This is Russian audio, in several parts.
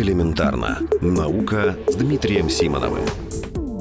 Элементарно. Наука с Дмитрием Симоновым.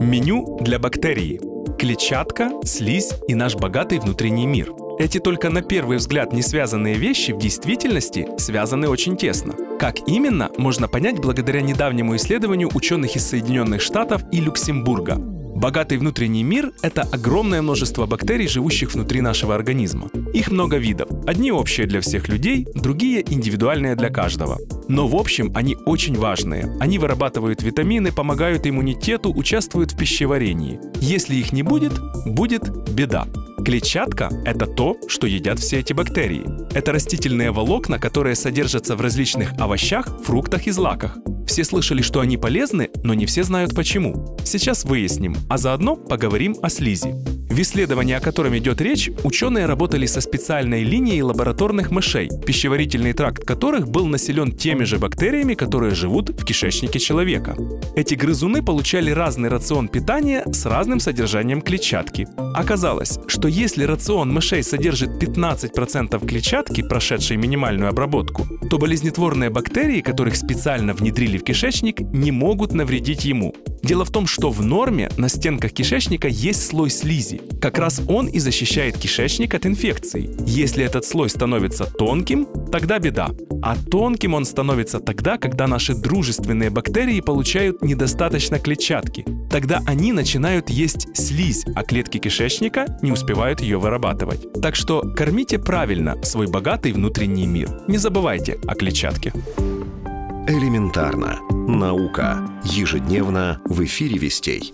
Меню для бактерий. Клетчатка, слизь и наш богатый внутренний мир. Эти только на первый взгляд не связанные вещи в действительности связаны очень тесно. Как именно, можно понять благодаря недавнему исследованию ученых из Соединенных Штатов и Люксембурга. Богатый внутренний мир — это огромное множество бактерий, живущих внутри нашего организма. Их много видов. Одни общие для всех людей, другие индивидуальные для каждого. Но в общем они очень важные. Они вырабатывают витамины, помогают иммунитету, участвуют в пищеварении. Если их не будет, будет беда. Клетчатка – это то, что едят все эти бактерии. Это растительные волокна, которые содержатся в различных овощах, фруктах и злаках. Все слышали, что они полезны, но не все знают почему. Сейчас выясним, а заодно поговорим о слизи. В исследовании, о котором идет речь, ученые работали со специальной линией лабораторных мышей, пищеварительный тракт которых был населен теми же бактериями, которые живут в кишечнике человека. Эти грызуны получали разный рацион питания с разным содержанием клетчатки. Оказалось, что если рацион мышей содержит 15% клетчатки, прошедшей минимальную обработку, то болезнетворные бактерии, которых специально внедрили в кишечник, не могут навредить ему. Дело в том, что в норме на стенках кишечника есть слой слизи. Как раз он и защищает кишечник от инфекций. Если этот слой становится тонким, тогда беда. А тонким он становится тогда, когда наши дружественные бактерии получают недостаточно клетчатки. Тогда они начинают есть слизь, а клетки кишечника не успевают ее вырабатывать. Так что кормите правильно свой богатый внутренний мир. Не забывайте о клетчатке. Элементарно. Наука. Ежедневно в эфире Вестей.